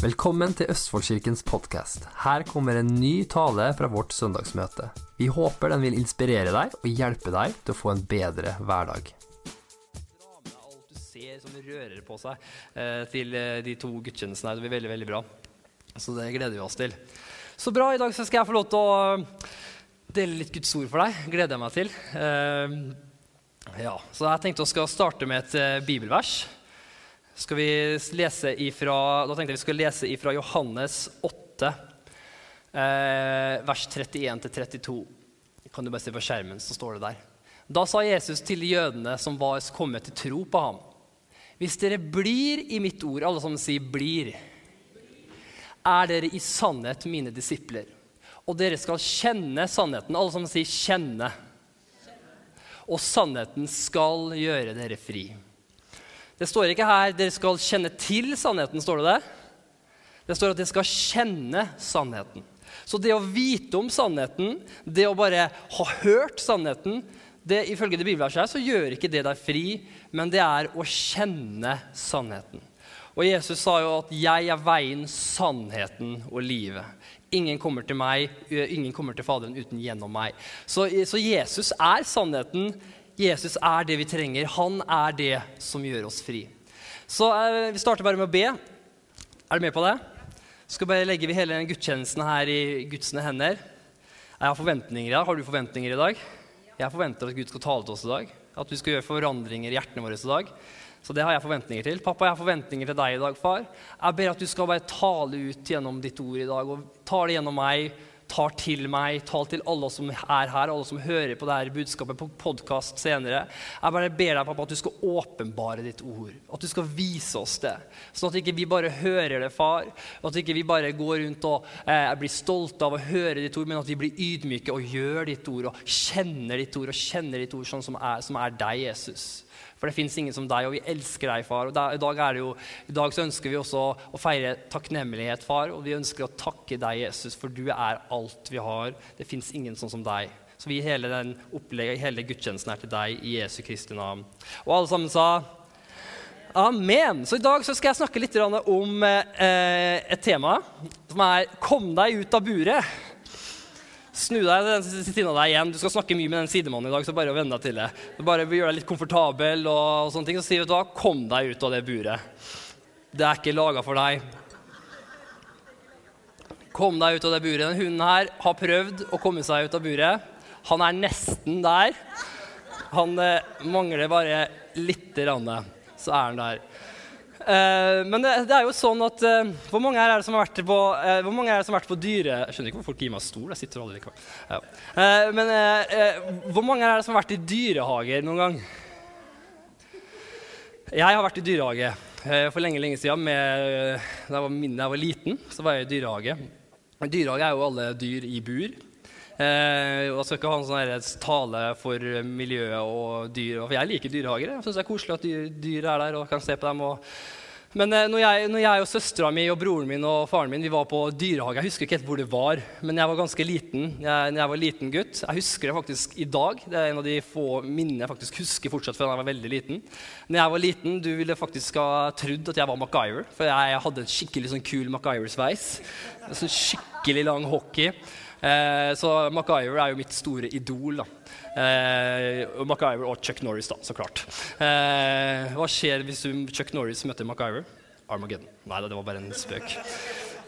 Velkommen til Østfoldkirkens podkast. Her kommer en ny tale fra vårt søndagsmøte. Vi håper den vil inspirere deg og hjelpe deg til å få en bedre hverdag. Alt du ser som rører på seg til de to gudstjenestene. her. Det blir veldig, veldig bra. Så det gleder vi oss til. Så bra. I dag skal jeg få lov til å eh, dele litt Guds ord for deg. Gleder jeg meg til. Eh, ja, så jeg tenkte å skal starte med et eh, bibelvers. Skal vi lese ifra, da tenkte jeg vi skal lese ifra Johannes 8, eh, vers 31-32. Kan du bare se på skjermen, så står det der. Da sa Jesus til jødene som var kommet til tro på ham. Hvis dere blir i mitt ord, alle som sier 'blir', er dere i sannhet mine disipler. Og dere skal kjenne sannheten. Alle som sier 'kjenne'. Og sannheten skal gjøre dere fri. Det står ikke her 'dere skal kjenne til sannheten'. står Det det? Det står at dere skal kjenne sannheten. Så det å vite om sannheten, det å bare ha hørt sannheten, det, ifølge det bibelverset her, så gjør ikke det deg fri, men det er å kjenne sannheten. Og Jesus sa jo at 'jeg er veien, sannheten og livet'. Ingen kommer til meg, ingen kommer til Faderen uten gjennom meg. Så, så Jesus er sannheten. Jesus er det vi trenger. Han er det som gjør oss fri. Så eh, Vi starter bare med å be. Er du med på det? Så bare legger vi hele gudstjenesten her i Guds hender. Jeg har forventninger i dag. Har du forventninger i dag? Jeg forventer at Gud skal tale til oss i dag. At du skal gjøre forandringer i hjertene våre i dag. Så det har jeg forventninger til. Pappa, jeg har forventninger til deg i dag, far. Jeg ber at du skal bare tale ut gjennom ditt ord i dag, og tale gjennom meg, tar til meg, tal til alle som er her, alle som hører på dette budskapet på podkast senere. Jeg bare ber deg, pappa, at du skal åpenbare ditt ord, at du skal vise oss det. Sånn at ikke vi bare hører det, far, at ikke vi bare går rundt og eh, blir stolte av å høre ditt ord, men at vi blir ydmyke og gjør ditt ord og kjenner ditt ord og kjenner ditt ord sånn som er, som er deg, Jesus. For det fins ingen som deg, og vi elsker deg, far. Og da, i, dag er jo, I dag så ønsker vi også å feire takknemlighet, far. Og vi ønsker å takke deg, Jesus, for du er alt vi har. Det fins ingen sånn som deg. Så vi hele den opplegget, hele gudstjenesten her til deg i Jesu Kristi navn. Og alle sammen sa Amen. Så i dag så skal jeg snakke litt om eh, et tema som er 'Kom deg ut av buret'. Snu deg til den siden av deg igjen. Du skal snakke mye med den sidemannen i dag, så bare venn deg til det. Bare gjør deg litt komfortabel og, og sånne ting. Så si vet du hva, kom deg ut av det buret. Det er ikke laga for deg. Kom deg ut av det buret. Den hunden her har prøvd å komme seg ut av buret. Han er nesten der. Han eh, mangler bare lite grann, så er han der. Uh, men det, det, er jo sånn at uh, Hvor mange er det som har vært på, uh, hvor mange er det som har vært på dyre... Jeg skjønner ikke hvorfor folk gir meg stol. Jeg sitter aldri likevel. Ja. men hvor mange er det som har vært i dyrehager noen gang? Jeg har vært i dyrehage for lenge lenge siden. Med, da jeg var, da jeg var liten, så var jeg i dyrehage. Dyrehage er jo alle dyr i bur. Eh, jeg skal ikke ha en sånn tale for miljøet og dyr. For jeg liker dyrehager. Jeg syns det er koselig at dyr, dyr, er der og kan se på dem. Og... Men eh, når, jeg, når, jeg, og søstera mi og broren min og faren min vi var på dyrehage Jeg husker ikke helt hvor det var, men jeg var ganske liten. Jeg, når jeg var liten gutt. Jeg husker det faktisk i dag. Det er en av de få minnene jeg faktisk husker fortsatt fra da jeg var veldig liten. Når jeg var liten, Du ville faktisk ha trodd at jeg var MacGyver, for jeg hadde en skikkelig sånn kul MacGyver-sveis. Sånn skikkelig lang hockey. Eh, så MacGyver er jo mitt store idol. da. Eh, MacGyver og Chuck Norris, da, så klart. Eh, hva skjer hvis Chuck Norris møter MacGyver? Armageddon. Nei, det var bare en spøk.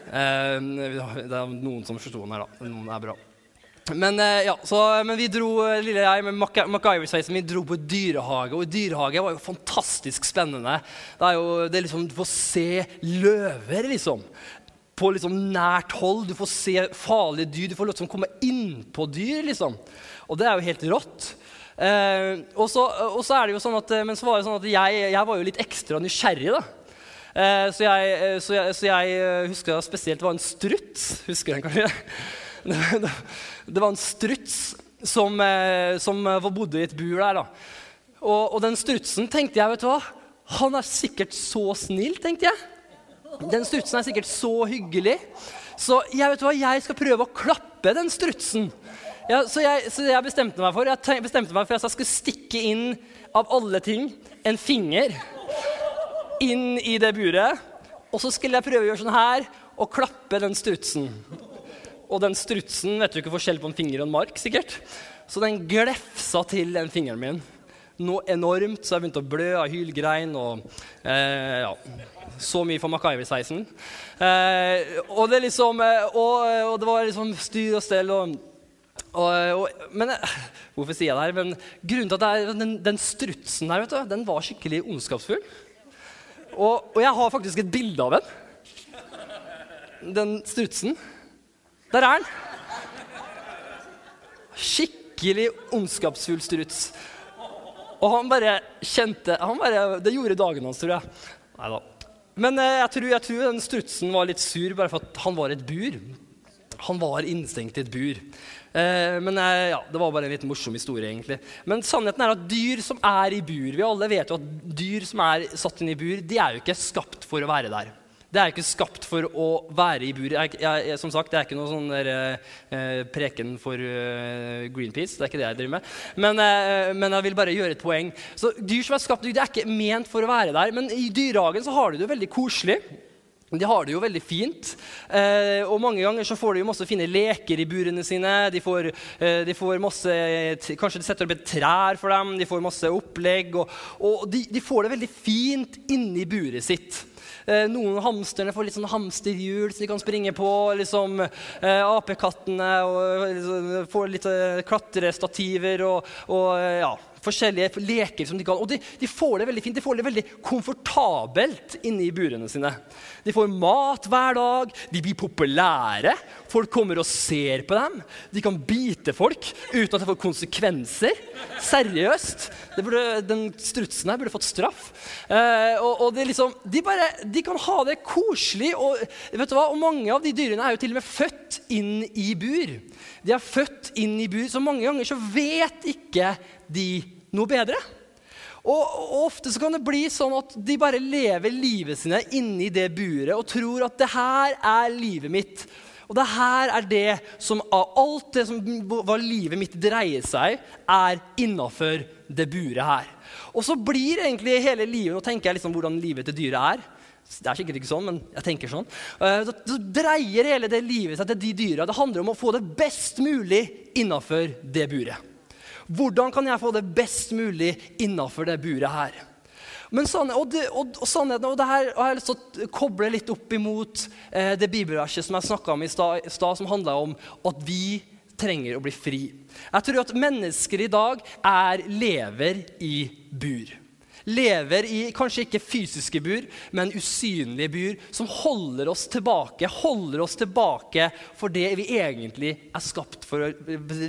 Eh, det er noen som forsto den her, da. Noen er bra. Men, eh, ja, så, men vi dro lille jeg med MacGyver-sveisen vi dro på dyrehage. Og dyrehage var jo fantastisk spennende. Det er jo det er liksom, Du får se løver, liksom på liksom nært hold. Du får se farlige dyr. Du får lov til å komme innpå dyr. liksom. Og det er jo helt rått. Eh, og, så, og, så, er det jo sånn at, eh, men så var det sånn at jeg, jeg var jo litt ekstra nysgjerrig. da. Eh, så, jeg, eh, så, jeg, så, jeg, husker husker spesielt det var en struts. Husker den kanskje? Det var en struts som, som bodde i et bur der. da. Og, og den strutsen tenkte jeg, vet du hva, han er sikkert så snill, tenkte jeg. Den strutsen er sikkert så hyggelig. Så jeg vet hva, jeg skal prøve å klappe den strutsen. Ja, så, jeg, så, jeg, bestemte meg for jeg bestemte meg for at jeg skulle stikke inn av alle ting en finger inn i det buret. og så skulle jeg prøve å gjøre sånn her og klappe den strutsen. Og den strutsen vet du ikke forskjell på en finger og en mark, sikkert. Så den glefsa til den fingeren min. Noe enormt, så jeg begynte å blø av hylgrein. og eh, ja, Så mye for MacGyver-sveisen. Eh, og, det liksom, eh, og, og, det var liksom styr og stell. og og, men Hvorfor sier jeg det her? Men grunnen til at er, den, den, strutsen der vet du, den var skikkelig ondskapsfull. Og, og, jeg har faktisk et bilde av den. Den strutsen. Der er den. Skikkelig ondskapsfull struts. Og han bare kjente han bare, Det gjorde dagen hans, tror jeg. Neida. Men eh, jeg tror, jeg tror den strutsen var litt sur bare for at han var et bur. Han var innestengt i et bur. Eh, men eh, ja, Det var bare en litt morsom historie. egentlig. Men sannheten er at dyr som er i bur Vi alle vet jo at dyr som er satt inn i bur, de er jo ikke skapt for å være der. Det er ikke skapt for å være i bur. Jeg, jeg, som sagt, Det er ikke noe sånn der, eh, preken for eh, Greenpeace. Det er ikke det jeg driver med. Men, eh, men, jeg vil bare gjøre et poeng. Så Dyr som er skapt, det er ikke ment for å være der. Men i dyrehagen så har de det veldig koselig. De har det jo veldig fint. Eh, og mange ganger så får de jo masse fine leker i burene sine. De får, eh, de får masse, Kanskje de setter opp et trær for dem, de får masse opplegg. Og, og de, de, får det veldig fint inni buret sitt. Eh, noen hamsterne får litt sånn hamsterhjul som de kan springe på. liksom eh, Apekattene og, liksom, får litt eh, klatrestativer og, og ja forskjellige leker som de kan. Og de, de, får det veldig fint, de får det veldig komfortabelt inne i burene sine. De får mat hver dag, de blir populære. Folk kommer og ser på dem. De kan bite folk uten at det får konsekvenser. Seriøst. Burde, den strutsen her burde fått straff. Eh, og, og liksom, de, bare, de, kan ha det koselig. Og, og mange av de dyrene er jo til og med født inn i bur. De er født inn i bur, så mange ganger så vet ikke de noe bedre. Og, ofte så kan det bli sånn at de bare lever livet sine inni det buret og tror at det her er livet mitt. Og det her er det som av alt det som hva livet mitt dreier seg, er innafor det buret her. Og så blir egentlig hele livet Nå tenker jeg liksom hvordan livet til dyret er. Det er sikkert ikke sånn, men jeg tenker sånn. Eh, så dreier hele det livet seg til de dyra. Det handler om å få det best mulig innafor det buret. Hvordan kan jeg få det best mulig innafor det buret her? Men sannheten, og, det, og, og, sannheten, og det her har jeg lyst til å koble litt opp imot eh, det bibelverset som jeg snakka om i stad, som handla om at vi trenger å bli fri. Jeg tror at mennesker i dag er lever i bur lever i kanskje ikke fysiske bur, men usynlige bur som holder oss tilbake. Holder oss tilbake for det vi egentlig er skapt for,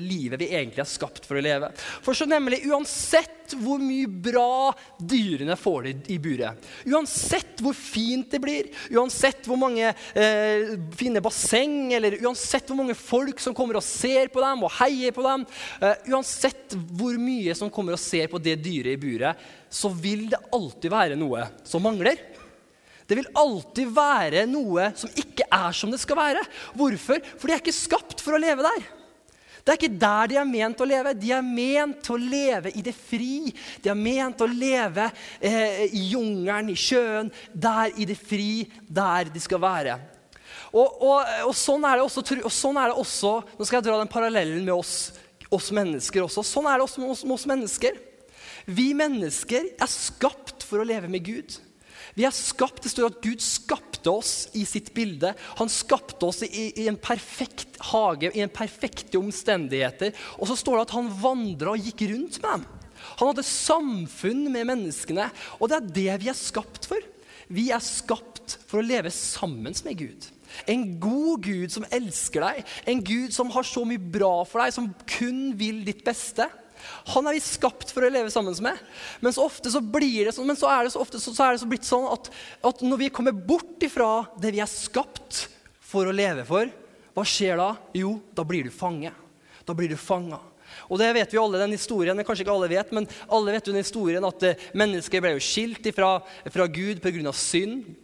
livet vi egentlig er skapt for å leve. For så nemlig, uansett hvor mye bra dyrene får det i buret, uansett hvor fint det blir, uansett hvor mange eh, fine basseng, eller uansett hvor mange folk som kommer og ser på dem og heier på dem, eh, uansett hvor mye som kommer og ser på det dyret i buret, så vil det alltid være noe som mangler. Det vil alltid være noe som ikke er som det skal være. Hvorfor? For de er ikke skapt for å leve der. Det er ikke der de er ment å leve. De er ment til å leve i det fri. De er ment til å leve eh, i jungelen, i sjøen, der i det fri, der de skal være. Og, og, og, sånn også, og sånn er det også Nå skal jeg dra den parallellen med oss, oss mennesker også. Sånn er det også med oss, med oss mennesker. Vi mennesker er skapt for å leve med Gud. Vi er skapt, Det står at Gud skapte oss i sitt bilde. Han skapte oss i, i en perfekt hage, i en perfekte omstendigheter. Og så står det at han vandra og gikk rundt med dem. Han hadde samfunn med menneskene. Og det er det vi er skapt for. Vi er skapt for å leve sammen med Gud. En god Gud som elsker deg, en Gud som har så mye bra for deg, som kun vil ditt beste. Han er vi skapt for å leve sammen med. Men så ofte så blir det sånn, men så er det så ofte så, så det så blitt sånn at, at, når vi kommer bort ifra det vi er skapt for å leve for, hva skjer da? Jo, da blir du fange. Da blir du fanga. Og det vet vi alle, den historien, kanskje ikke alle vet, men alle vet jo den historien at mennesket mennesker ble jo skilt ifra, fra Gud pga. synd.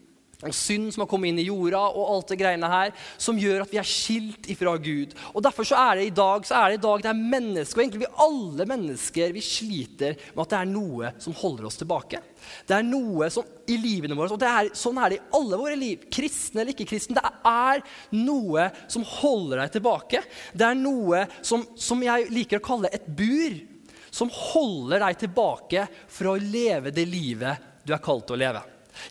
Og synd som har kommet inn i jorda, og alt det greiene her, som gjør at vi er skilt ifra Gud. Og Derfor så er det i dag så er det i dag det er mennesker, og egentlig vi alle mennesker vi sliter med at det er noe som holder oss tilbake. Det er noe som i livene våre, og er, sånn er det i alle våre liv, kristne eller ikke kristne. Det er noe som holder deg tilbake. Det er noe som, som jeg liker å kalle et bur, som holder deg tilbake for å leve det livet du er kalt til å leve.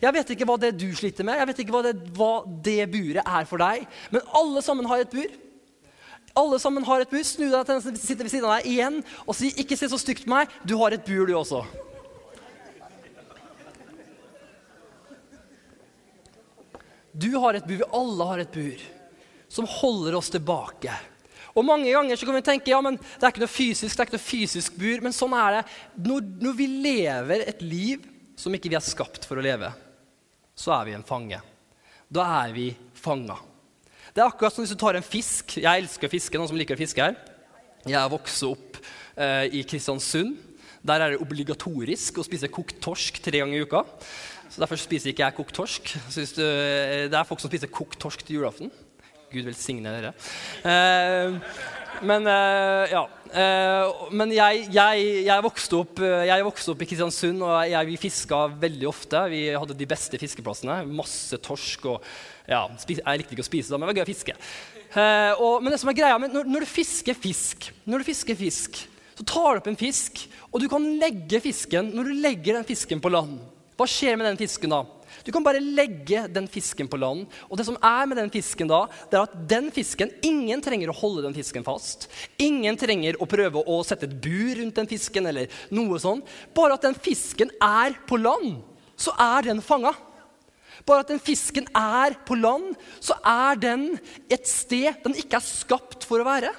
Jeg vet ikke hva det du sliter med, jeg vet ikke hva det, hva det buret er for deg. Men alle sammen har et bur. Alle sammen har et bur. Snu deg til den som sitter ved siden av deg igjen og si 'ikke se så stygt på meg'. Du har et bur, du også. Du har et bur, vi alle har et bur som holder oss tilbake. Og Mange ganger så kan vi tenke ja, men det er ikke noe fysisk, det er ikke noe fysisk bur. Men sånn er det. Når, når vi lever et liv som ikke vi er skapt for å leve, så er vi en fange. Da er vi fanga. Det er akkurat som hvis du tar en fisk. Jeg elsker å fiske. Noen som liker å fiske her? Jeg har vokst opp eh, i Kristiansund. Der er det obligatorisk å spise kokt torsk tre ganger i uka. Så Derfor spiser ikke jeg kokt torsk. Du, eh, det er folk som spiser kokt torsk til julaften. Gud velsigne dere. Eh, men eh, ja. Eh, men jeg, jeg, jeg, vokste opp, eh, jeg, vokste opp, i Kristiansund, og vi fiska veldig ofte. Vi hadde de beste fiskeplassene. Masse torsk. og ja, Jeg likte ikke å spise, da, men det var gøy å fiske. Og, men det som er greia, når, når, du fisker fisk, når du fisker fisk, så tar du opp en fisk, og du kan legge fisken Når du legger den fisken på land, hva skjer med den fisken da? Du kan bare legge den fisken på land. Og det som er med den fisken da, det er at den fisken, Ingen trenger å holde den fisken fast. Ingen trenger å prøve å sette et bur rundt den fisken. eller noe sånn. Bare at den fisken er på land, så er den fanga. Bare at den fisken er på land, så er den et sted den ikke er skapt for å være.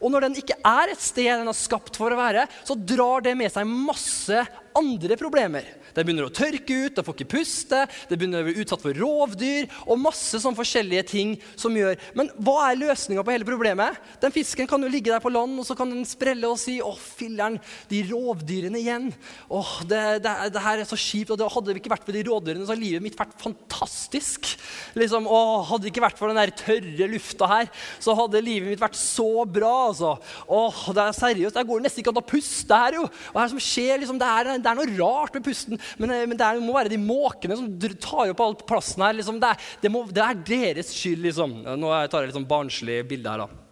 Og når den ikke er et sted den er skapt for å være, så drar det med seg masse andre problemer. Det begynner å tørke ut, det får ikke puste, det begynner å bli utsatt for rovdyr og masse sånn forskjellige ting som gjør Men hva er løsninga på hele problemet? Den fisken kan jo ligge der på land, og så kan den sprelle og si 'Å, filler'n, de rovdyrene igjen'. Å, det, det, det, her er så kjipt. og det Hadde det ikke vært for de rovdyrene, så hadde livet mitt vært fantastisk. Liksom, å, Hadde det ikke vært for den der tørre lufta her, så hadde livet mitt vært så bra. altså. Å, det er seriøst. det går nesten ikke an å puste her, jo. Og det som skjer, liksom, det, er, det er noe rart med pusten. Men, eh, men det, er, det, må være de måkene som tar opp all plassen her. Liksom. Det, er, det, må, det, er, deres skyld, liksom. Nå tar jeg et sånn barnslig bilde her, da.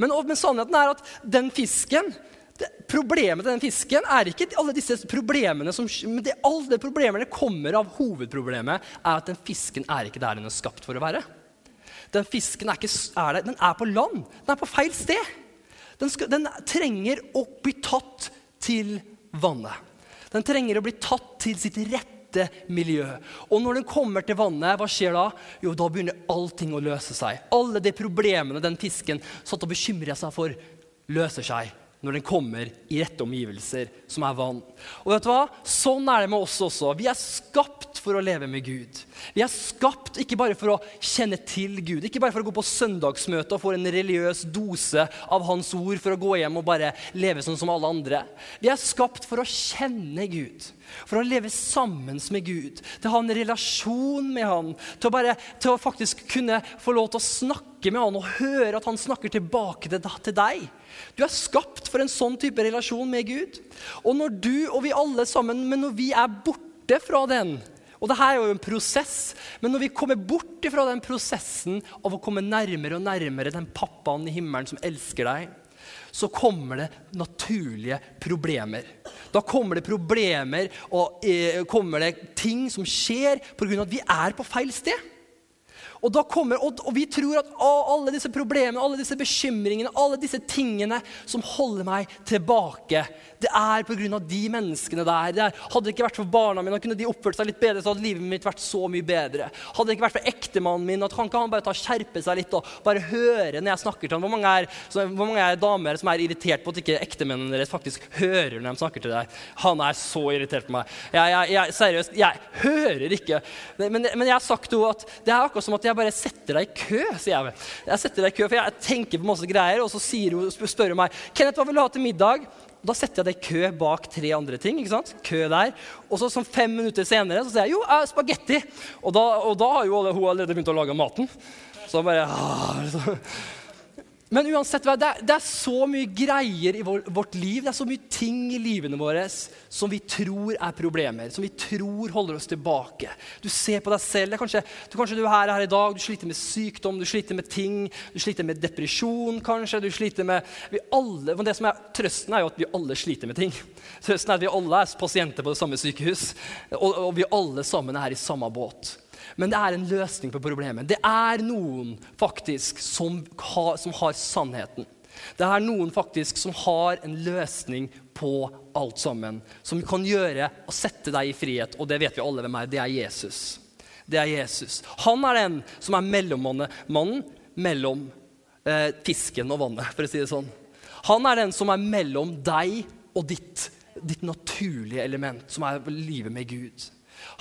Men, men, sannheten er at den fisken det, Problemet til den fisken er ikke alle disse problemene som men det, Alle de problemene kommer av hovedproblemet er at den fisken er ikke der den er skapt for å være. Den fisken er, ikke, er der, den er på land. Den er på feil sted. Den, skal, den trenger å bli tatt til vannet. Den trenger å bli tatt til sitt rette miljø. Og når den kommer til vannet, hva skjer da? Jo, da begynner allting å løse seg. Alle de problemene den fisken satt og bekymra seg for, løser seg når den kommer i rette omgivelser, som er vann. Og vet du hva? Sånn er det med oss også. Vi er skapt for å leve med Gud. Vi er skapt ikke bare for å kjenne til Gud, ikke bare for å gå på søndagsmøte og få en religiøs dose av Hans ord for å gå hjem og bare leve sånn som alle andre. Vi er skapt for å kjenne Gud. For å leve sammen med Gud, til å ha en relasjon med Han. Til å, bare, til å faktisk kunne få lov til å snakke med Han og høre at Han snakker tilbake til, deg. Du er skapt for en sånn type relasjon med Gud. Og når du og vi alle sammen, men når vi er borte fra den og det her er jo en prosess, men når vi kommer bort fra den prosessen av å komme nærmere og nærmere den pappaen i himmelen som elsker deg, så kommer det naturlige problemer. Da kommer det problemer og eh, kommer det ting som skjer pga. at vi er på feil sted. Og, kommer, og, og, vi tror at å, alle disse problemene, alle disse bekymringene, alle disse tingene som holder meg tilbake, det er pga. de menneskene der. Det er, hadde det ikke vært for barna mine, kunne de oppført seg litt bedre, så hadde livet mitt vært så mye bedre. Hadde det ikke vært for ektemannen min, at kan ikke han bare ta skjerpe seg litt og bare høre når jeg snakker til ham? Hvor mange er, så, hvor mange er damer som er irritert på at ikke ektemennene deres faktisk hører når de snakker til deg? Han er så irritert på meg. Jeg, jeg, jeg, seriøst, jeg hører ikke. Men, men jeg har sagt henne at det er akkurat som at jeg bare setter deg i kø, sier jeg. Jeg setter deg i kø, for jeg tenker på masse greier, og så hun, spør hun meg Kenneth, hva vil du ha til middag? Da setter jeg det i kø bak tre andre ting. ikke sant? Kø der. Og så sånn fem minutter senere så sier jeg jo, jeg spagetti. Og da, og da har jo hun allerede begynt å lage maten. Så bare ah, men uansett, det er, det er, så mye greier i vår, vårt liv, det er så mye ting i livene våre som vi tror er problemer, som vi tror holder oss tilbake. Du ser på deg selv. Kanskje du, kanskje du er her, her, i dag, du sliter med sykdom, du sliter med ting. Du sliter med depresjon, kanskje. du sliter med... Vi alle, det som er, Trøsten er jo at vi alle sliter med ting. Trøsten er at vi alle er pasienter på det samme sykehus, og, og vi alle sammen er i samme båt. Men det er en løsning på problemet. Det er noen faktisk som har, som har sannheten. Det er noen faktisk som har en løsning på alt sammen. Som kan gjøre og sette deg i frihet. Og det vet vi alle hvem er. Det er Jesus. Det er Jesus. Han er den som er mellommannen mellom eh, fisken og vannet, for å si det sånn. Han er den som er mellom deg og ditt, ditt naturlige element, som er livet med Gud.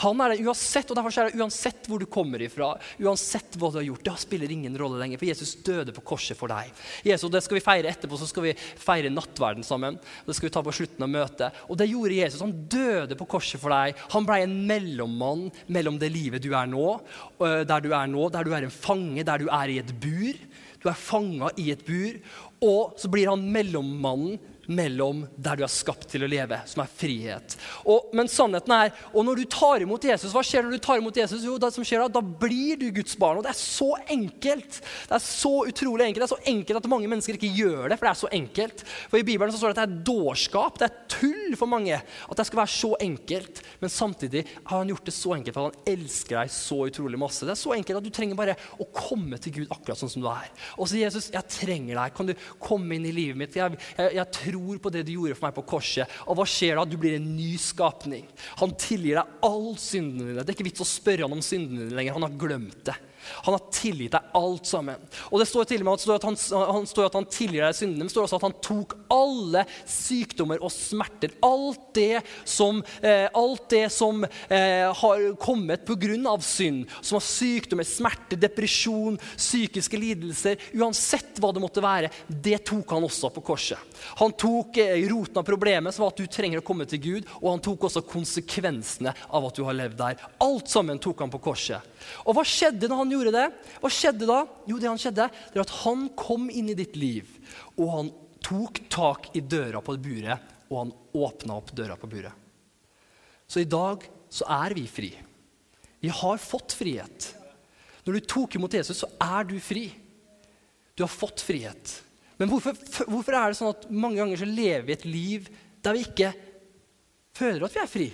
Han er det uansett, og derfor er det uansett hvor du kommer ifra, uansett hva du har gjort. Det spiller ingen rolle lenger, for Jesus døde på korset for deg. Jesus, Det skal vi feire etterpå, så skal vi feire nattverden sammen. Det skal vi ta på slutten av møtet. Og det gjorde Jesus. Han døde på korset for deg. Han ble en mellommann mellom det livet du er nå, der du er nå, der du er en fange, der du er i et bur. Du er fanga i et bur. Og så blir han mellommannen mellom der du er skapt til å leve, som er frihet. Og, men sannheten er, og når du tar imot Jesus, hva skjer når du tar imot Jesus? Jo, det som skjer da, da blir du Guds barn. Og det er så enkelt. Det er så utrolig enkelt. Det er så enkelt at mange mennesker ikke gjør det, for det er så enkelt. For i Bibelen så står det at det er dårskap, det er tull for mange at det skal være så enkelt. Men samtidig har han gjort det så enkelt for han elsker deg så utrolig masse. Det er så enkelt at du trenger bare å komme til Gud akkurat sånn som du er. Og så Jesus, jeg trenger deg. Kan du komme inn i livet mitt? Jeg, jeg, jeg tror tror på det du gjorde for meg på korset. Og hva skjer da? Du blir en ny skapning. Han tilgir deg all syndene dine. Det er ikke vits å spørre han om syndene dine lenger. Han har glemt det. Han har tilgitt deg alt sammen. Og det står til og med at han, han, står at han tilgir deg syndene, men det står også at han tok alle sykdommer og smerter. Alt det som, eh, alt det som eh, har kommet pga. synd, som har sykdommer, smerte, depresjon, psykiske lidelser, uansett hva det måtte være, det tok han også på korset. Han tok eh, roten av problemet, som var at du trenger å komme til Gud, og han tok også konsekvensene av at du har levd der. Alt sammen tok han på korset. Og hva skjedde når han gjorde det? Hva skjedde da? Jo, det han skjedde, det var at han kom inn i ditt liv, og han tok tak i døra på buret, og han åpna opp døra på buret. Så i dag så er vi fri. Vi har fått frihet. Når du tok imot Jesus, så er du fri. Du har fått frihet. Men hvorfor, hvorfor er det sånn at mange ganger så lever vi et liv der vi ikke føler at vi er fri?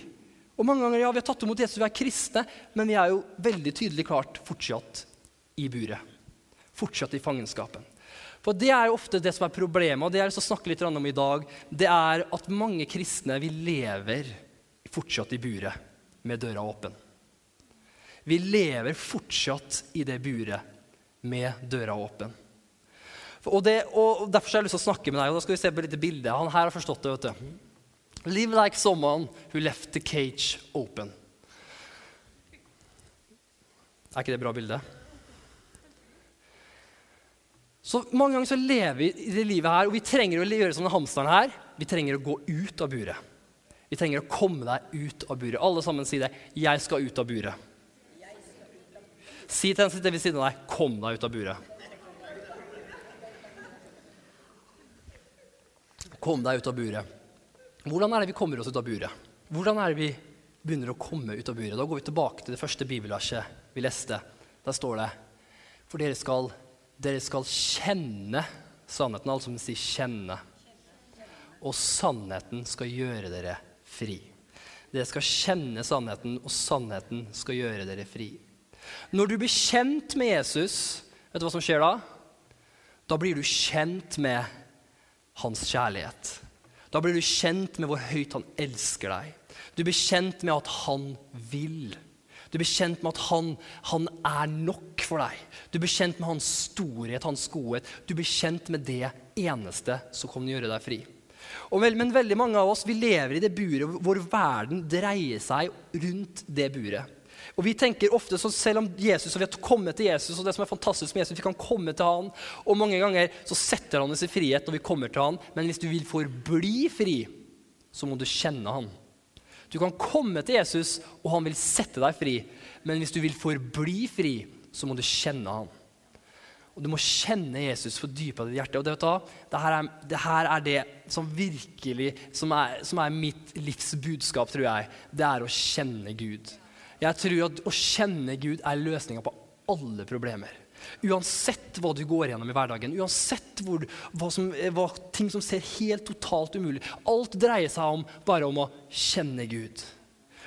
Og mange ganger, ja, Vi har tatt imot Jesus, vi er kristne, men vi er jo veldig tydelig klart fortsatt i buret. Fortsatt i fangenskapen. For Det er jo ofte det som er problemet, og det jeg å snakke litt om i dag. Det er at mange kristne vi lever fortsatt i buret med døra åpen. Vi lever fortsatt i det buret med døra åpen. Og, det, og Derfor har jeg lyst til å snakke med deg. og da skal vi se på et bilde. Han her har forstått det. vet du. Live like someone who left the cage open. Er ikke det et bra bilde? Så Mange ganger så lever vi i det livet her, og vi trenger å gjøre som den hamsteren her. Vi trenger å gå ut av buret. Vi trenger å komme deg ut av buret. Alle sammen si det. 'Jeg skal ut av buret'. Si til den som sitter ved siden av deg, 'Kom deg ut av buret'. Kom deg ut av buret. Hvordan er det vi kommer oss ut av buret? Hvordan er det vi begynner å komme ut av buret? Da går vi tilbake til det første bibelverset vi leste. Der står det For dere skal, dere skal kjenne sannheten, altså som sier 'kjenne'. Og sannheten skal gjøre dere fri. Dere skal kjenne sannheten, og sannheten skal gjøre dere fri. Når du blir kjent med Jesus, vet du hva som skjer da? Da blir du kjent med hans kjærlighet. Da blir du kjent med hvor høyt han elsker deg. Du blir kjent med at han vil. Du blir kjent med at han, han er nok for deg. Du blir kjent med hans storhet, hans godhet. Du blir kjent med det eneste som kan gjøre deg fri. Vel, men veldig mange av oss vi lever i det buret hvor verden dreier seg rundt det buret. Og vi tenker ofte, så Selv om Jesus, og vi har kommet til Jesus, og det som er fantastisk med Jesus, vi kan komme til han, og mange ganger så setter han oss i frihet når vi kommer til han, men hvis du vil forbli fri, så må du kjenne han. Du kan komme til Jesus, og han vil sette deg fri, men hvis du vil forbli fri, så må du kjenne han. Og Du må kjenne Jesus for dypet av ditt hjerte. Og det, det, her er, det, her er, det som virkelig som er, som er mitt livs budskap, tror jeg. Det er å kjenne Gud. Jeg tror at å kjenne Gud er løsninga på alle problemer. Uansett hva du går gjennom i hverdagen, uansett hvor, hva, som, hva, ting som ser helt totalt umulig Alt dreier seg om bare om å kjenne Gud.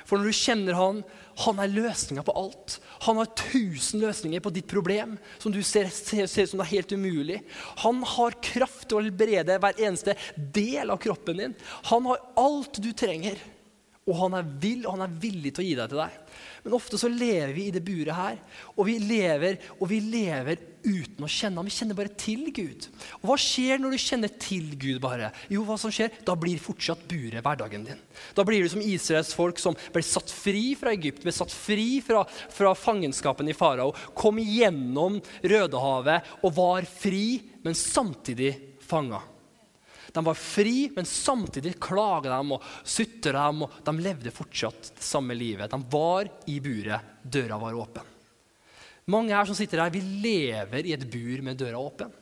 For når du kjenner Han, han er løsninga på alt. Han har tusen løsninger på ditt problem som du ser, ser, ser som er helt umulig. Han har kraft til å helbrede hver eneste del av kroppen din. Han har alt du trenger, og han er, vill, og han er villig til å gi deg til deg. Men ofte så lever vi i det buret her, og vi lever, og vi lever uten å kjenne ham. Vi kjenner bare til Gud. Og hva skjer når du kjenner til Gud bare? Jo, hva som skjer? Da blir fortsatt buret hverdagen din. Da blir du som Israels folk som ble satt fri fra Egypt, ble satt fri fra, fra fangenskapen i farao, kom gjennom Rødehavet og var fri, men samtidig fanga. De var fri, men samtidig klaga de og sutra dem. og De levde fortsatt det samme livet. De var i buret. Døra var åpen. Mange her som sitter her, vi lever i et bur med døra åpen.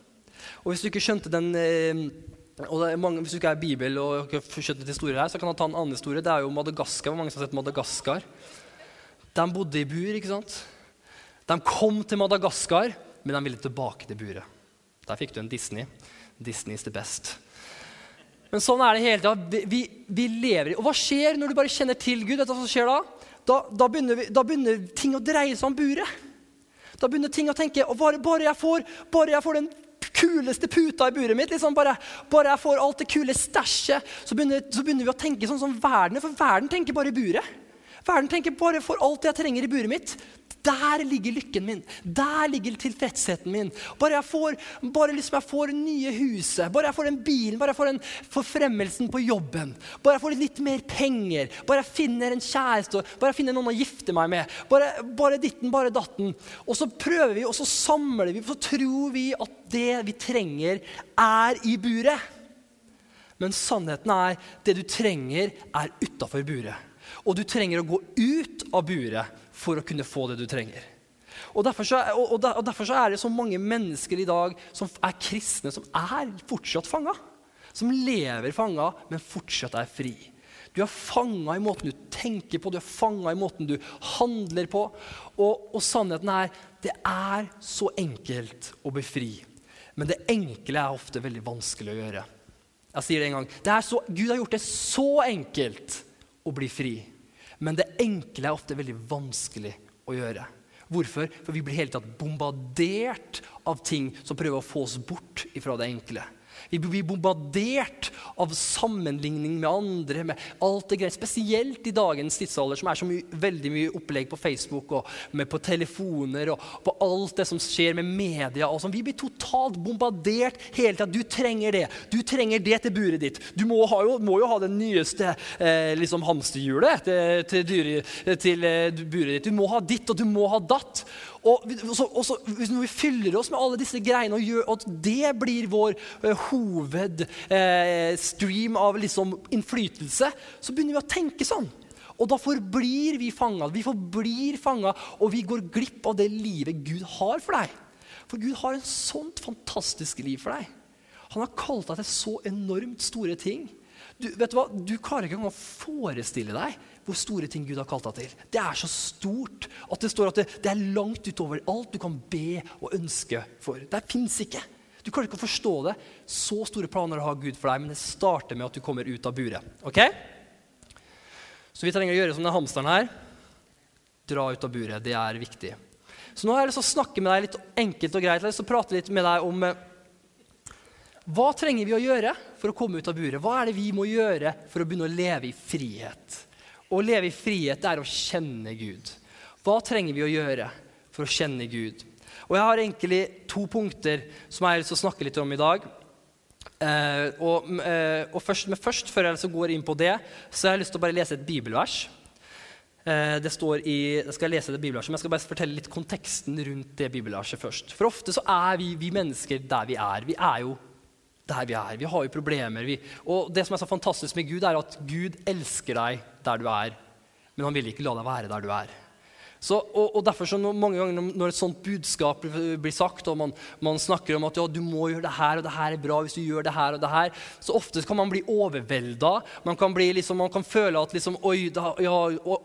Og Hvis du ikke skjønte den eh, mange, Hvis du ikke er Bibel og skjønte historier her, så kan jeg ta en annen historie. Det er jo Madagaskar. Mange som har sett Madagaskar. De bodde i bur. ikke sant? De kom til Madagaskar, men de ville tilbake til buret. Der fikk du en Disney. Disney is the best. Men sånn er det hele tida. Vi, vi, lever i Og hva skjer når du bare kjenner til Gud? Vet du hva som skjer da? Da, da, begynner vi, da, begynner ting å dreie seg om buret. Da begynner ting å tenke bare, bare, jeg får, bare jeg får den kuleste puta i buret mitt, liksom bare, bare jeg får alt det kule stæsjet, så, så, begynner vi å tenke sånn som verden. For verden tenker bare i buret. Verden tenker bare for alt jeg trenger i buret mitt. Der ligger lykken min. Der ligger tilfredsheten min. Bare jeg får, bare liksom jeg får nye huset, bare jeg får den bilen, bare jeg får den forfremmelsen på jobben, bare jeg får litt mer penger, bare jeg finner en kjæreste, bare jeg finner noen å gifte meg med, bare, bare ditten, bare datten. Og så prøver vi, og så samler vi, så tror vi at det vi trenger, er i buret. Men sannheten er det du trenger, er utafor buret. Og du trenger å gå ut av buret for å kunne få det du trenger. Og derfor, så, og, og derfor så er det så mange mennesker i dag som er kristne, som er fortsatt fanga. Som lever fanga, men fortsatt er fri. Du er fanga i måten du tenker på, du er fanga i måten du handler på. Og, og, sannheten er det er så enkelt å bli fri. Men det enkle er ofte veldig vanskelig å gjøre. Jeg sier det en gang. Så, Gud har gjort det så enkelt å bli fri. Men det enkle er ofte veldig vanskelig å gjøre. Hvorfor? For vi blir hele tatt bombardert av ting som prøver å få oss bort ifra det enkle. Vi blir bombardert av sammenligning med andre. med alt det greit, Spesielt i dagens tidsalder, som er så mye, veldig mye opplegg på Facebook og på telefoner og på alt det som skjer med media. og sånn. Vi blir totalt bombardert hele tida. Du trenger det. Du trenger det til buret ditt. Du må, jo, må jo ha det nyeste eh, liksom hamsterhjulet til, til, dyre, til eh, buret ditt. Du må ha ditt, og du må ha datt. Og, så, og så, Når vi fyller oss med alle disse greiene, og gjør at det blir vår uh, hovedstream uh, av liksom, innflytelse, så begynner vi å tenke sånn. Og da forblir vi fanga. Vi forblir fanga, og vi går glipp av det livet Gud har for deg. For Gud har en sånt fantastisk liv for deg. Han har kalt deg til så enormt store ting. Du, vet du hva? Du klarer ikke engang å forestille deg hvor store ting Gud har kalt deg til. Det er så stort at det står at det, det er langt utover alt du kan be og ønske for. Det fins ikke. Du klarer ikke å forstå det. Så store planer har Gud for deg, men det starter med at du kommer ut av buret. Ok? Så vi trenger å gjøre som den hamsteren her. Dra ut av buret. Det er viktig. Så nå har jeg lyst til å snakke med deg litt enkelt og greit. Jeg har lyst til å prate litt med deg om eh, hva trenger vi å gjøre for å komme ut av buret? Hva er det vi må gjøre for å begynne å leve i frihet? Å leve i frihet er å kjenne Gud. Hva trenger vi å gjøre for å kjenne Gud? Og Jeg har egentlig to punkter som jeg har lyst til å snakke litt om i dag. Eh, og, eh, og først, men først, før jeg går inn på det, så har jeg lyst til å bare lese et bibelvers. Eh, det står i, Jeg skal lese det bibelverset, men jeg skal bare fortelle litt konteksten rundt det bibelverset først. For ofte så er vi, vi mennesker der vi er. Vi er jo der vi er. Vi har jo problemer. Vi, og det som er så fantastisk med Gud, er at Gud elsker deg der du er, men han vil ikke la deg være der du er. Så, og, og, derfor så mange ganger Når et sånt budskap blir sagt, og man, man snakker om at ja, du må gjøre det her, og det her er bra hvis du gjør det her og det her, så ofte kan man bli overvelda. Man kan, bli, liksom, man kan føle at liksom, oi, da, ja,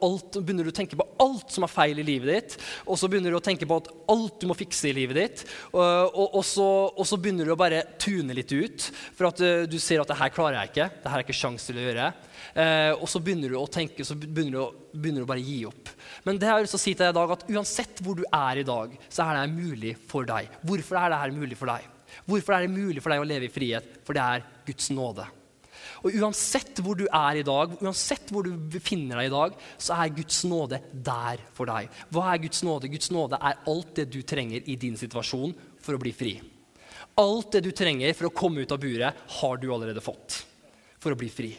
alt, begynner du å tenke på alt som er feil i livet ditt. Og så begynner du å tenke på at alt du må fikse i livet ditt. Og, og, og så, så, begynner du å bare tune litt ut, for at uh, du ser at det her klarer jeg ikke. Det her er ikke sjans til å gjøre. Uh, og så begynner du å tenke, så begynner du, å, begynner du å bare gi opp. Men det har jeg lyst til å si til deg i dag at uansett hvor du er i dag, så er det mulig for deg. Hvorfor er det her mulig for deg? Hvorfor er det mulig for deg å leve i frihet? For det er Guds nåde. Og Uansett hvor du er i dag, uansett hvor du befinner deg i dag, så er Guds nåde der for deg. Hva er Guds nåde? Guds nåde er alt det du trenger i din situasjon for å bli fri. Alt det du trenger for å komme ut av buret, har du allerede fått for å bli fri.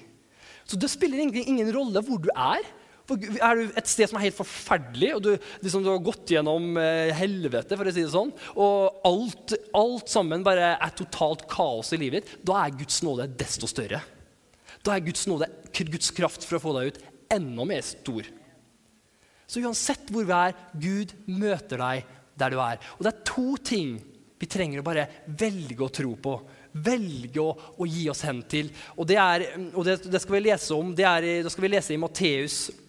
Så det spiller egentlig ingen rolle hvor du er. Er du et sted som er helt forferdelig, og du, liksom, du har gått gjennom eh, helvete, for å si det sånn, og alt, alt, sammen bare er totalt kaos i livet ditt, da er Guds nåde desto større. Da er Guds nåde, Guds kraft for å få deg ut, enda mer stor. Så uansett hvor vi er, Gud møter deg der du er. Og det er to ting vi trenger å bare velge å tro på velge å, å, gi oss hen til. Og det, er, og det, det skal vi lese om, det, er, det skal vi lese i Matteus 1,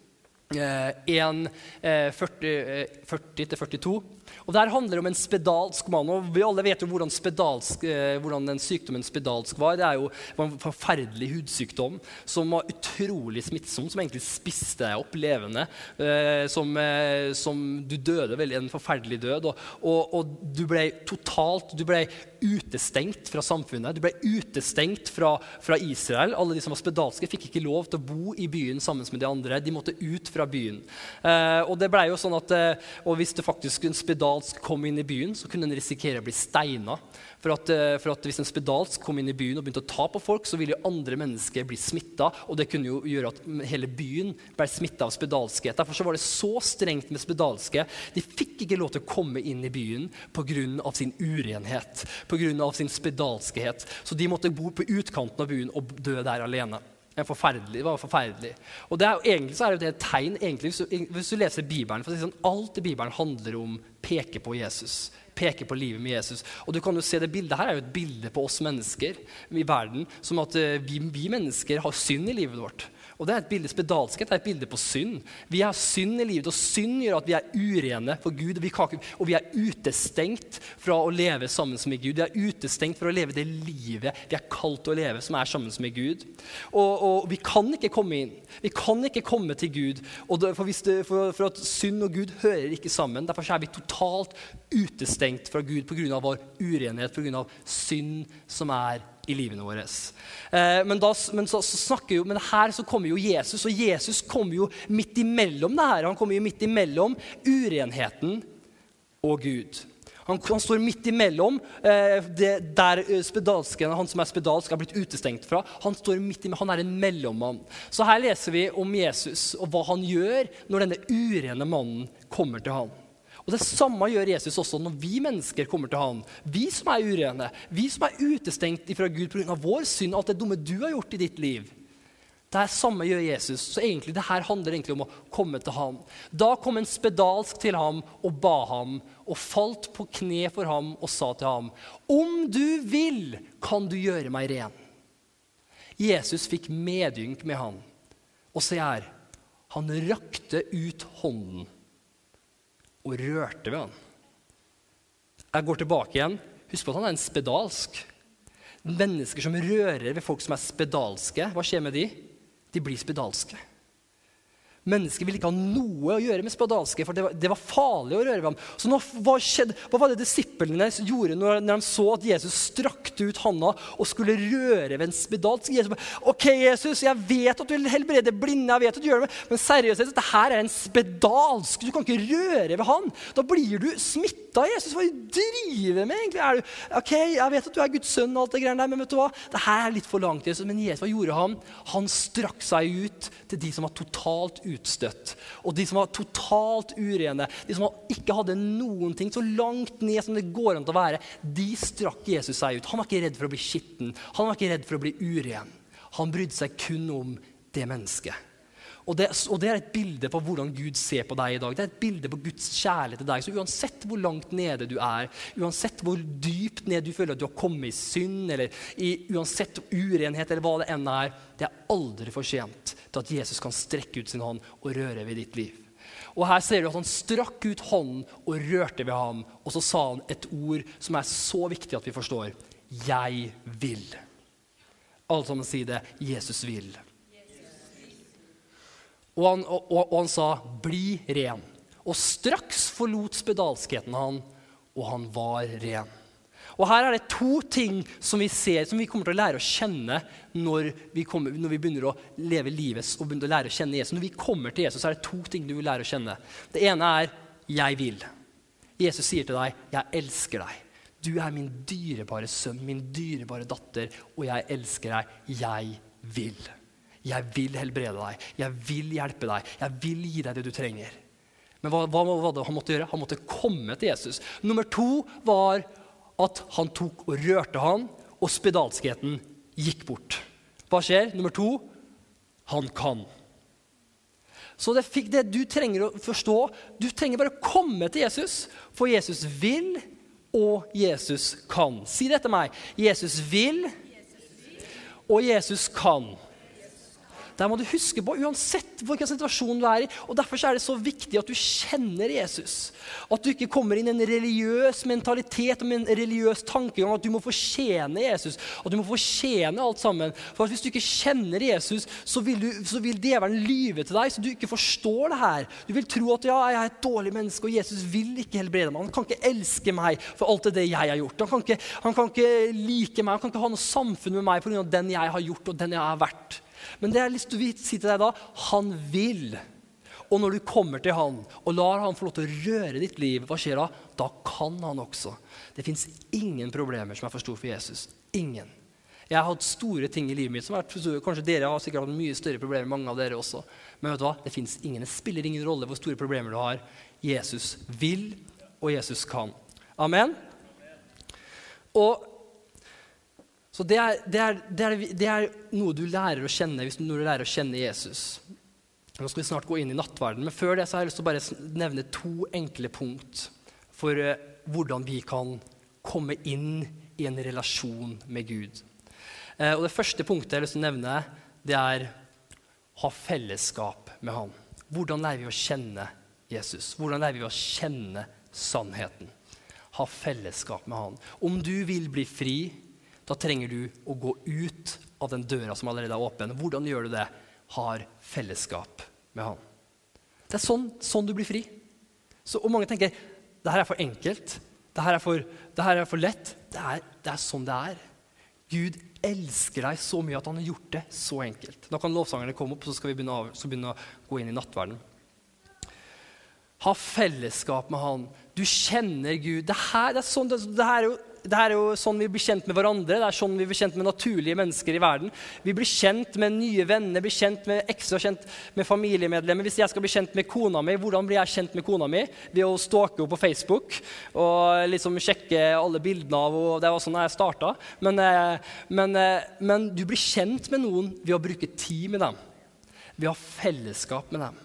40-42. Eh, og Der handler det om en spedalsk mann. og Vi alle vet jo hvordan, spedalsk, eh, hvordan den sykdommen spedalsk var. Det er jo en forferdelig hudsykdom som var utrolig smittsom, som egentlig spiste deg opp levende. Eh, som, eh, som, Du døde veldig en forferdelig død. Og, og, og du ble totalt du ble utestengt fra samfunnet. Du ble utestengt fra, fra, Israel. Alle de som var spedalske, fikk ikke lov til å bo i byen sammen med de andre. De måtte ut fra byen. Eh, og det ble jo sånn at, og hvis det faktisk en spedalsk kom inn i byen, så kunne en risikere å bli steina. For at, eh, for at, Hvis en spedalsk kom inn i byen og begynte å ta på folk, så ville jo andre mennesker bli smitta. Og det kunne jo gjøre at hele byen ble smitta av spedalskhet. Derfor så var det så strengt med spedalske. De fikk ikke lov til å komme inn i byen pga. sin urenhet, pga. sin spedalskhet. Så de måtte bo på utkanten av byen og dø der alene. Det var forferdelig. Og det er, Egentlig så er det et tegn egentlig, hvis, du, hvis du leser Bibelen for å si sånn, Alt i Bibelen handler om peke på Jesus. Peker på livet med Jesus. Og du kan jo se det bildet her er jo et bilde på oss mennesker i verden. Som at uh, vi, vi mennesker har synd i livet vårt. Og det er et bilde, Spedalskhet er et bilde på synd. Vi har synd i livet, og synd gjør at vi er urene for Gud. Og vi, kan, og vi er utestengt fra å leve sammen med Gud. Vi er utestengt fra å leve det livet vi er kalt å leve, som er sammen med Gud. Og, og vi kan ikke komme inn. Vi kan ikke komme til Gud. Det, for, det, for, for, at synd og Gud hører ikke sammen. Derfor er vi totalt utestengt fra Gud pga. vår urenhet, pga. synd som er i livene våre. Eh, men, da, men, så, så jo, men her så kommer jo Jesus, og Jesus kommer jo midt imellom det her. Han kommer jo midt imellom urenheten og Gud. Han, han står midt imellom eh, det, der eh, spedalsken, han som er spedalsk, er blitt utestengt fra. Han, står midt imellom, han er en mellommann. Så her leser vi om Jesus og hva han gjør når denne urene mannen kommer til ham. Og Det samme gjør Jesus også når vi mennesker kommer til han. Vi som er urene, vi som er utestengt fra Gud pga. vår synd, og alt det dumme du har gjort i ditt liv. Det samme gjør Jesus. Så egentlig, det her handler egentlig om å komme til ham. Da kom en spedalsk til ham og ba ham, og falt på kne for ham og sa til ham, Om du vil, kan du gjøre meg ren. Jesus fikk medynk med han. Og se her, han rakte ut hånden og rørte ved han. Jeg går tilbake igjen. Husk på at han er en spedalsk. Mennesker som rører ved folk som er spedalske, hva skjer med de? De blir spedalske. Mennesker ville ikke ha noe å gjøre med spedalske, for det var, det var, farlig å røre ved ham. Så nå, hva, skjedde, hva var det disiplene gjorde når, når, de så at Jesus strakte ut handa og skulle røre ved en spedalsk? Jesus bare, ok, Jesus, jeg vet at du vil helbrede blinde, jeg vet at du gjør det, men seriøst, dette her er en spedalsk. Du kan ikke røre ved han. Da blir du smitta. Jesus, hva driver du med egentlig? Er du, ok, Jeg vet at du er Guds sønn, og alt det greiene der, men vet du hva? Det her er litt for langt. Jesus. Men Jesus, hva gjorde han? Han strakk seg ut til de som var totalt utstøtt. Og de som var totalt urene, de som ikke hadde noen ting, så langt ned som det går an å være, de strakk Jesus seg ut. Han var ikke redd for å bli skitten, han var ikke redd for å bli uren. Han brydde seg kun om det mennesket. Og det, og det, er et bilde på hvordan Gud ser på deg i dag. Det er et bilde på Guds kjærlighet til deg. Så uansett hvor langt nede du er, uansett hvor dypt ned du føler at du har kommet i synd, eller i, uansett urenhet eller hva det enn er, det er aldri for sent til at Jesus kan strekke ut sin hånd og røre ved ditt liv. Og her ser du at Han strakk ut hånden og rørte ved ham. Og så sa han et ord som er så viktig at vi forstår. Jeg vil. Alle sammen si det. Jesus vil. Og han, og, og han, sa, 'Bli ren'. Og straks forlot spedalskheten han, og han var ren. Og Her er det to ting som vi ser, som vi kommer til å lære å kjenne når vi, kommer, når vi begynner å leve livet og begynner å lære å kjenne Jesus. Når vi kommer til Jesus, er det to ting du vil lære å kjenne. Det ene er 'jeg vil'. Jesus sier til deg 'jeg elsker deg'. Du er min dyrebare sønn, min dyrebare datter, og jeg elsker deg. Jeg vil. Jeg vil helbrede deg. Jeg vil hjelpe deg. Jeg vil gi deg det du trenger. Men hva, hva var det han måtte gjøre? Han måtte komme til Jesus. Nummer to var at han tok og rørte han, og spedalskheten gikk bort. Hva skjer? Nummer to han kan. Så det, fikk det du trenger å forstå, du trenger bare å komme til Jesus. For Jesus vil, og Jesus kan. Si det etter meg. Jesus vil, og Jesus kan. Der må du huske på, uansett hvilken situasjon du er i. og Derfor er det så viktig at du kjenner Jesus. At du ikke kommer inn i en religiøs mentalitet og en religiøs tankegang at du må fortjene Jesus. At du må fortjene alt sammen. For Hvis du ikke kjenner Jesus, så vil, du, så vil djevelen lyve til deg, så du ikke forstår det her. Du vil tro at ja, jeg er et dårlig menneske, og Jesus vil ikke helbrede meg. Han kan ikke elske meg for alt det jeg har gjort. Han kan ikke, han kan ikke like meg, han kan ikke ha noe samfunn med meg pga. den jeg har gjort og den jeg har vært. Men det jeg har lyst til å si til deg da, han vil. Og når du kommer til han og lar han få lov til å røre ditt liv, hva skjer da? Da kan han også. Det fins ingen problemer som er for store for Jesus. Ingen. Jeg har hatt store ting i livet mitt som store. Kanskje dere har sikkert hatt mye større problemer, mange av dere også. Men vet du hva? det fins ingen. Det spiller ingen rolle hvor store problemer du har. Jesus vil, og Jesus kan. Amen? Og så det er, det, er, det, er, det er, noe du lærer å kjenne hvis du, lærer å kjenne Jesus. Nå skal vi snart gå inn i nattverden, men før det så har jeg lyst til å bare nevne to enkle punkt for uh, hvordan vi kan komme inn i en relasjon med Gud. Uh, og Det første punktet jeg har lyst til å nevne, det er ha fellesskap med Han. Hvordan lærer vi å kjenne Jesus? Hvordan lærer vi å kjenne sannheten? Ha fellesskap med Han. Om du vil bli fri, da trenger du å gå ut av den døra som allerede er åpen. Hvordan gjør du det? Har fellesskap med Han. Det er sånn, sånn du blir fri. Så, og mange tenker det her er for enkelt. Det her er for, her er for lett. Det er, det er, sånn det er. Gud elsker deg så mye at han har gjort det så enkelt. Nå kan lovsangerne komme opp, så skal vi begynne, av, begynne å gå inn i nattverden. Ha fellesskap med Han. Du kjenner Gud. Det her, det er, sånn, det, det her er jo det er jo sånn vi blir kjent med hverandre. Det er sånn vi blir kjent med naturlige mennesker i verden. Vi blir kjent med nye venner, blir kjent med ekstra kjent med familiemedlemmer. Hvis jeg skal bli kjent med kona mi, hvordan blir jeg kjent med kona mi? Ved å stalke henne på Facebook og liksom sjekke alle bildene av henne. Det var sånn jeg starta. Men, eh, men, eh, men du blir kjent med noen ved å bruke tid med dem. Ved å ha fellesskap med dem.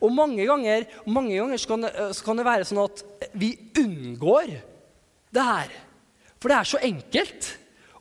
Og mange ganger, mange ganger så, kan det, så kan det være sånn at vi unngår det her. For det er så enkelt.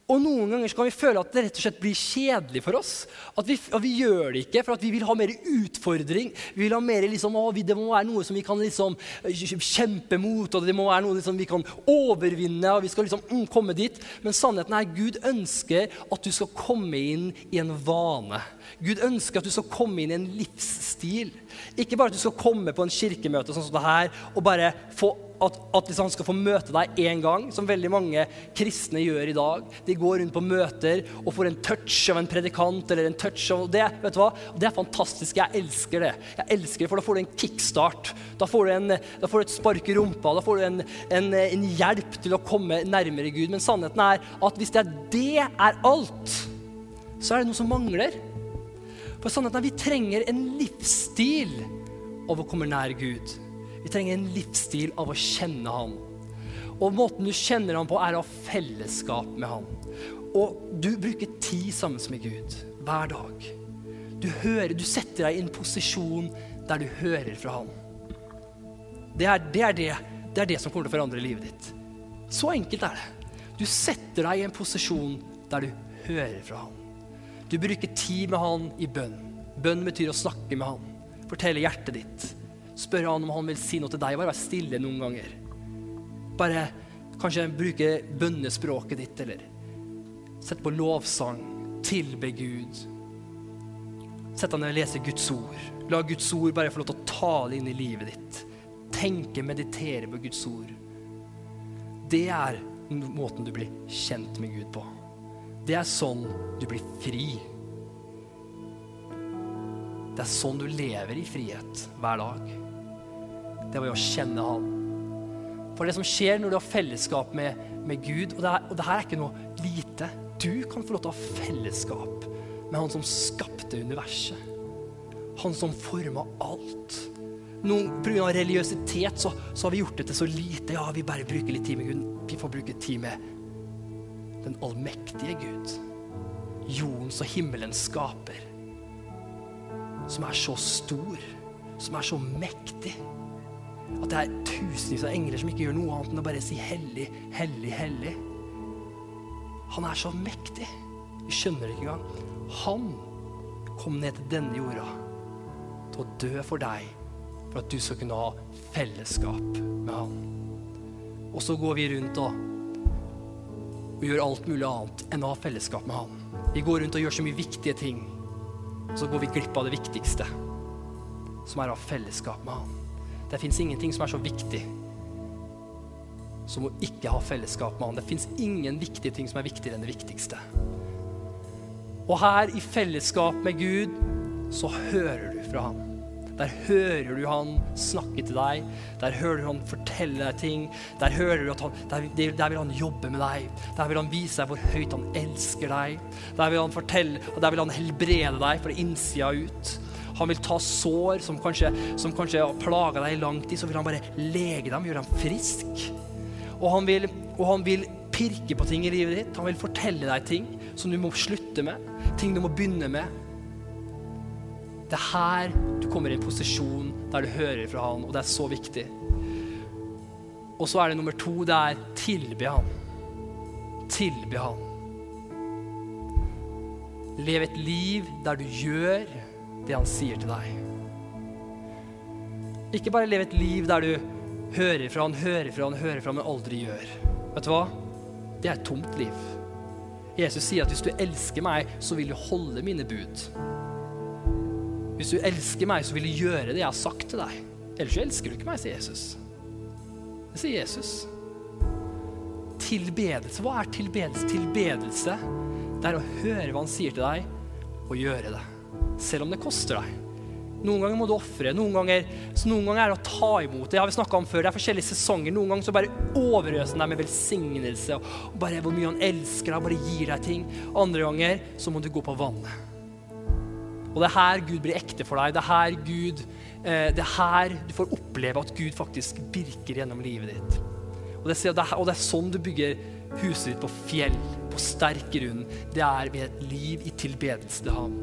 Og noen ganger kan vi føle at det rett og slett blir kjedelig for oss. At vi, at vi gjør det ikke for at vi vil ha mer utfordring. Vi vil ha mer liksom, å, Det må være noe som vi kan liksom, kjempe mot, og det må være noe liksom, vi kan overvinne. og vi skal liksom, mm, komme dit. Men sannheten er Gud ønsker at du skal komme inn i en vane. Gud ønsker at du skal komme inn i en livsstil. Ikke bare at du skal komme på en kirkemøte sånn som det her, og bare få at, at liksom han skal få møte deg én gang, som veldig mange kristne gjør i dag. De går rundt på møter og får en touch av en predikant eller en touch av det. vet du hva? Det er fantastisk. Jeg elsker det. Jeg elsker det, For da får du en kickstart. Da får du, en, da får du et spark i rumpa. Da får du en, en, en hjelp til å komme nærmere Gud. Men sannheten er at hvis det er det er alt, så er det noe som mangler. På sånn at Vi trenger en livsstil av å komme nær Gud. Vi trenger en livsstil av å kjenne Han. Og måten du kjenner Han på, er å ha fellesskap med Han. Og du bruker tid sammen med Gud hver dag. Du, hører, du setter deg i en posisjon der du hører fra Han. Det er det, er det, det er det som kommer til å forandre livet ditt. Så enkelt er det. Du setter deg i en posisjon der du hører fra Han. Du bruker tid med Han i bønn. Bønn betyr å snakke med Han. Fortelle hjertet ditt. Spørre Han om Han vil si noe til deg. Bare være stille noen ganger. Bare kanskje bruke bønnespråket ditt, eller sett på lovsang. Tilbe Gud. Sett deg ned og lese Guds ord. La Guds ord bare få lov til å tale inn i livet ditt. Tenke, meditere på Guds ord. Det er måten du blir kjent med Gud på. Det er sånn du blir fri. Det er sånn du lever i frihet hver dag. Det var jo å kjenne Han. For det som skjer når du har fellesskap med, med Gud, og det, er, og det her er ikke noe lite Du kan få lov til å ha fellesskap med Han som skapte universet. Han som forma alt. Pga. religiøsitet så, så, har vi gjort det til så lite. Ja, vi bare bruker litt tid med Gud. Vi får bruke tid med den allmektige Gud. Jordens og himmelens skaper. Som er så stor, som er så mektig. At det er tusenvis av engler som ikke gjør noe annet enn å bare si 'hellig, hellig, hellig'. Han er så mektig. Vi skjønner det ikke engang. Han kom ned til denne jorda til å dø for deg, for at du skal kunne ha fellesskap med han. Og så går vi rundt og, og gjør alt mulig annet enn å ha fellesskap med han. Vi går rundt og gjør så mye viktige ting, så går vi glipp av det viktigste, som er å ha fellesskap med han. Det fins ingenting som er så viktig som å ikke ha fellesskap med han. Det fins ingen viktige ting som er viktigere enn det viktigste. Og her i fellesskap med Gud så hører du fra ham. Der hører du han snakke til deg. Der hører du han fortelle deg ting. Der, hører du at han, der, der, vil han jobbe med deg. Der vil han vise deg hvor høyt han elsker deg. Der vil han fortelle, og der vil han helbrede deg fra innsida ut. Han vil ta sår som kanskje, som kanskje har plaga deg i lang tid, så vil han bare lege dem, gjøre dem frisk. Og og han vil pirke på ting i livet ditt. Han vil fortelle deg ting som du må slutte med, ting du må begynne med. Det er her du kommer i en posisjon der du hører fra han, og det er så viktig. Og så er det nummer to, det er tilbe han. Tilbe han. Lev et liv der du gjør det han sier til deg. Ikke bare leve et liv der du hører fra han, hører fra han, hører fra han, men aldri gjør. Vet du hva? Det er et tomt liv. Jesus sier at hvis du elsker meg, så vil du holde mine bud. Hvis du elsker meg, så vil du gjøre det jeg har sagt til deg. Ellers så elsker du ikke meg, sier Jesus. Det sier Jesus. Tilbedelse. Hva er tilbedelse? Tilbedelse det er å høre hva han sier til deg, og gjøre det. Selv om det koster deg. Noen ganger må du ofre. Noen, ganger, noen ganger er det å ta imot. Det har vi snakka om før. Det er forskjellige sesonger. Noen ganger så bare overøser han deg med velsignelse og, bare hvor mye han elsker deg, bare gir deg ting. Andre ganger så må du gå på vannet. Og det er her Gud blir ekte for deg. Det er her Gud eh, Det er her du får oppleve at Gud faktisk virker gjennom livet ditt. Og det, og det er sånn du bygger huset ditt på fjell, på sterk grunn. Det er ved et liv i tilbedelse til ham.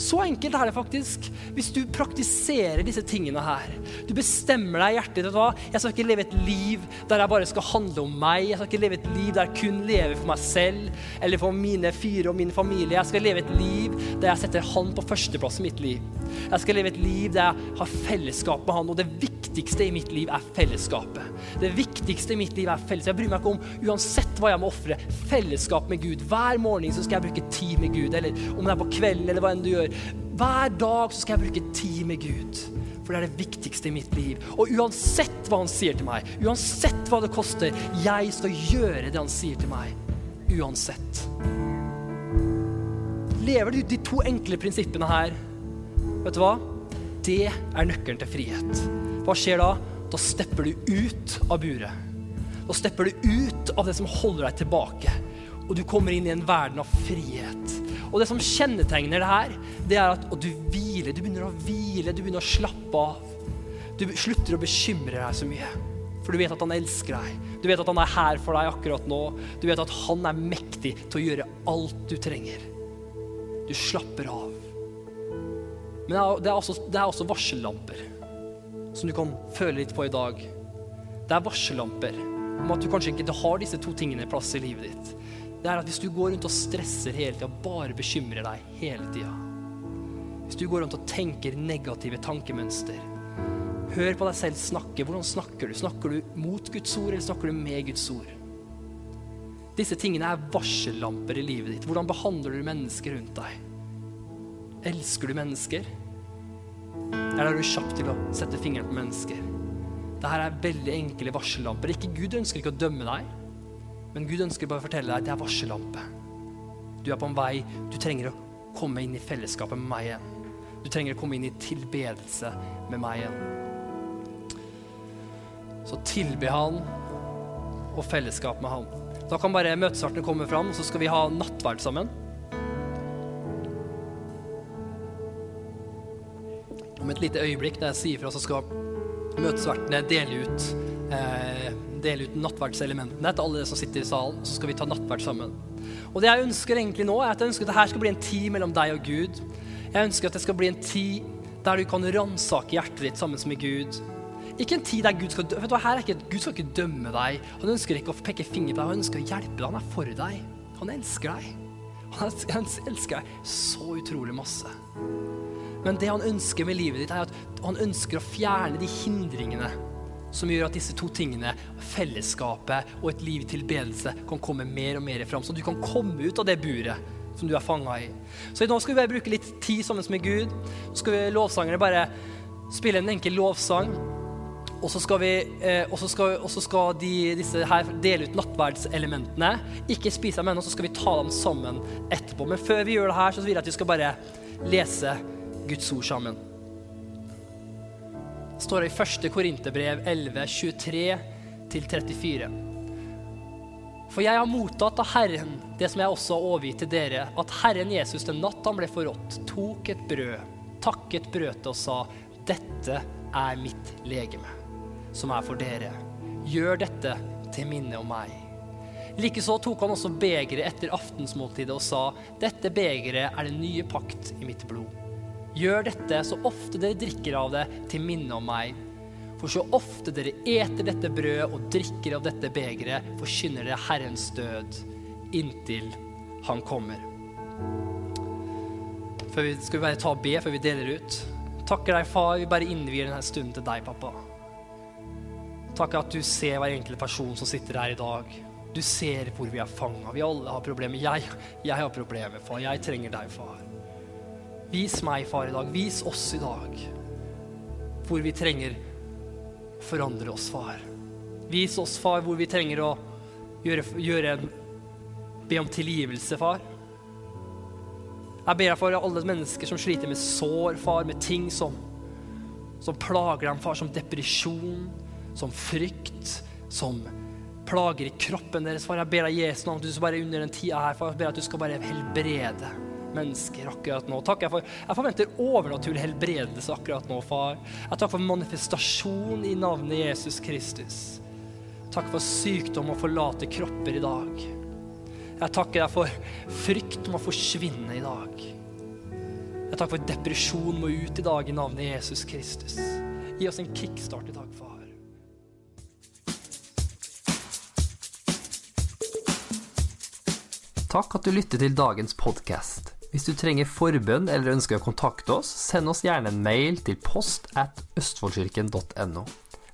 Så enkelt er det faktisk. Hvis du praktiserer disse tingene her. Du bestemmer deg i hjertet vet du hva? Jeg skal ikke leve et liv der jeg bare skal handle om meg. Jeg skal ikke leve et liv der jeg kun lever for meg selv eller for mine fire og min familie. Jeg skal leve et liv der jeg setter han på førsteplass i mitt liv. Jeg skal leve et liv der jeg har fellesskap med han. Og det viktigste i mitt liv er fellesskapet. Det viktigste i mitt liv er fellesskap. Jeg bryr meg ikke om uansett hva jeg må ofre. Fellesskap med Gud. Hver morgen så skal jeg bruke tid med Gud. Eller om det er på kvelden eller hva enn du gjør. Hver dag så skal jeg bruke tid med Gud. For det er det viktigste i mitt liv. Og uansett hva han sier til meg, uansett hva det koster, jeg skal gjøre det han sier til meg. Uansett. Lever du de to enkle prinsippene her, vet du hva? Det er nøkkelen til frihet. Hva skjer da? Da stepper du ut av buret. Da stepper du ut av det som holder deg tilbake. Og du kommer inn i en verden av frihet. Og det som kjennetegner det her, det er at du hviler. Du begynner å hvile, du begynner å slappe av. Du slutter å bekymre deg så mye. For du vet at han elsker deg. Du vet at han er her for deg akkurat nå. Du vet at han er mektig til å gjøre alt du trenger. Du slapper av. Men det er også, det er også varsellamper som du kan føle litt på i dag. Det er varsellamper om at du kanskje ikke har disse to tingene i plass i livet ditt. Det er at hvis du går rundt og stresser hele tida, bare bekymrer deg hele tida Hvis du går rundt og tenker negative tankemønster Hør på deg selv snakke. Hvordan snakker du? Snakker du mot Guds ord, eller snakker du med Guds ord? Disse tingene er varsellamper i livet ditt. Hvordan behandler du mennesker rundt deg? Elsker du mennesker? Eller er du kjapp til å sette fingeren på mennesker? Dette er veldig enkle varsellamper. Ikke Gud ønsker ikke å dømme deg, men Gud ønsker bare å fortelle deg at det er varsellampe. Du er på en vei. Du trenger å komme inn i fellesskapet med meg igjen. Du trenger å komme inn i tilbedelse med meg igjen. Så tilbe han og fellesskap med han. Da kan bare møtesartene komme fram, og så skal vi ha nattverd sammen. Om et lite øyeblikk, når jeg sier fra, så skal møtesvertene dele ut, eh, dele ut nattverdselementene til alle som sitter i salen. Så skal vi ta nattverd sammen. Og det jeg ønsker egentlig nå, er at jeg ønsker at dette skal bli en tid mellom deg og Gud. Jeg ønsker at det skal bli en tid der du kan ransake hjertet ditt sammen med Gud. Ikke en tid der Gud skal vet du her er ikke, Gud skal ikke dømme deg. Han ønsker ikke å peke finger på deg, han ønsker å hjelpe deg. Han er for deg. Han elsker deg. Han elsker deg så utrolig masse. Men det han ønsker med livet ditt, er at han ønsker å fjerne de hindringene som gjør at disse to tingene, fellesskapet og et liv i tilbedelse, kan komme mer og mer fram. Så du kan komme ut av det buret som du er fanga i. Så nå skal vi bare bruke litt tid sammen med Gud. Så skal vi lovsangere bare spille en enkel lovsang. Og så skal, vi, eh, skal, skal de, disse her dele ut nattverdselementene. Ikke spise dem ennå, så skal vi ta dem sammen etterpå. Men før vi gjør det her, så vil jeg at vi skal bare lese Guds ord sammen. Det i 1. Korinterbrev 11, 23-34. For jeg har mottatt av Herren det som jeg også har overgitt til dere, at Herren Jesus den natt han ble forrådt, tok et brød, takket brødet og sa, dette er mitt legeme, som er for dere. Gjør dette til minne om meg. Likeså tok han også begeret etter aftensmåltidet og sa, dette begeret er den nye pakt i mitt blod. Gjør dette så ofte dere drikker av det, til minne om meg. For så ofte dere eter dette brødet og drikker av dette begeret, forkynner dere Herrens død inntil Han kommer. Før vi skal vi bare ta og be før vi deler ut. Takker deg, far. Vi bare innvier denne stunden til deg, pappa. Takker at du ser hver enkelt person som sitter her i dag. Du ser hvor vi er fanga. Vi alle har problemer. Jeg, jeg har problemer, far. Jeg trenger deg, far. Vis meg, far, i dag. Vis oss i dag hvor vi trenger å forandre oss, far. Vis oss, far, hvor vi trenger å gjøre, gjøre en, be om tilgivelse, far. Jeg ber deg for alle mennesker som sliter med sår, far, med ting som, som plager dem, far, som depresjon, som frykt, som plager i kroppen deres, far. Jeg ber deg, Jesus, at du skal bare under den tida her, far, jeg ber deg at du skal bare helbrede mennesker akkurat nå. Takk jeg for Jeg forventer overnaturlig helbredelse akkurat nå, far. Jeg takker for manifestasjon i navnet Jesus Kristus. Takk for sykdom å forlate kropper i dag. Jeg takker deg for frykt om å forsvinne i dag. Jeg takker for depresjon må ut i dag i navnet Jesus Kristus. Gi oss en kickstart i dag, far. Takk at du lytter til dagens podkast. Hvis du trenger forbønn eller ønsker å kontakte oss, send oss gjerne en mail til post at østfoldkirken.no.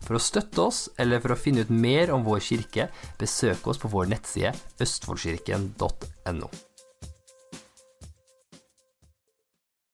For å støtte oss eller for å finne ut mer om vår kirke, besøk oss på vår nettside østfoldkirken.no.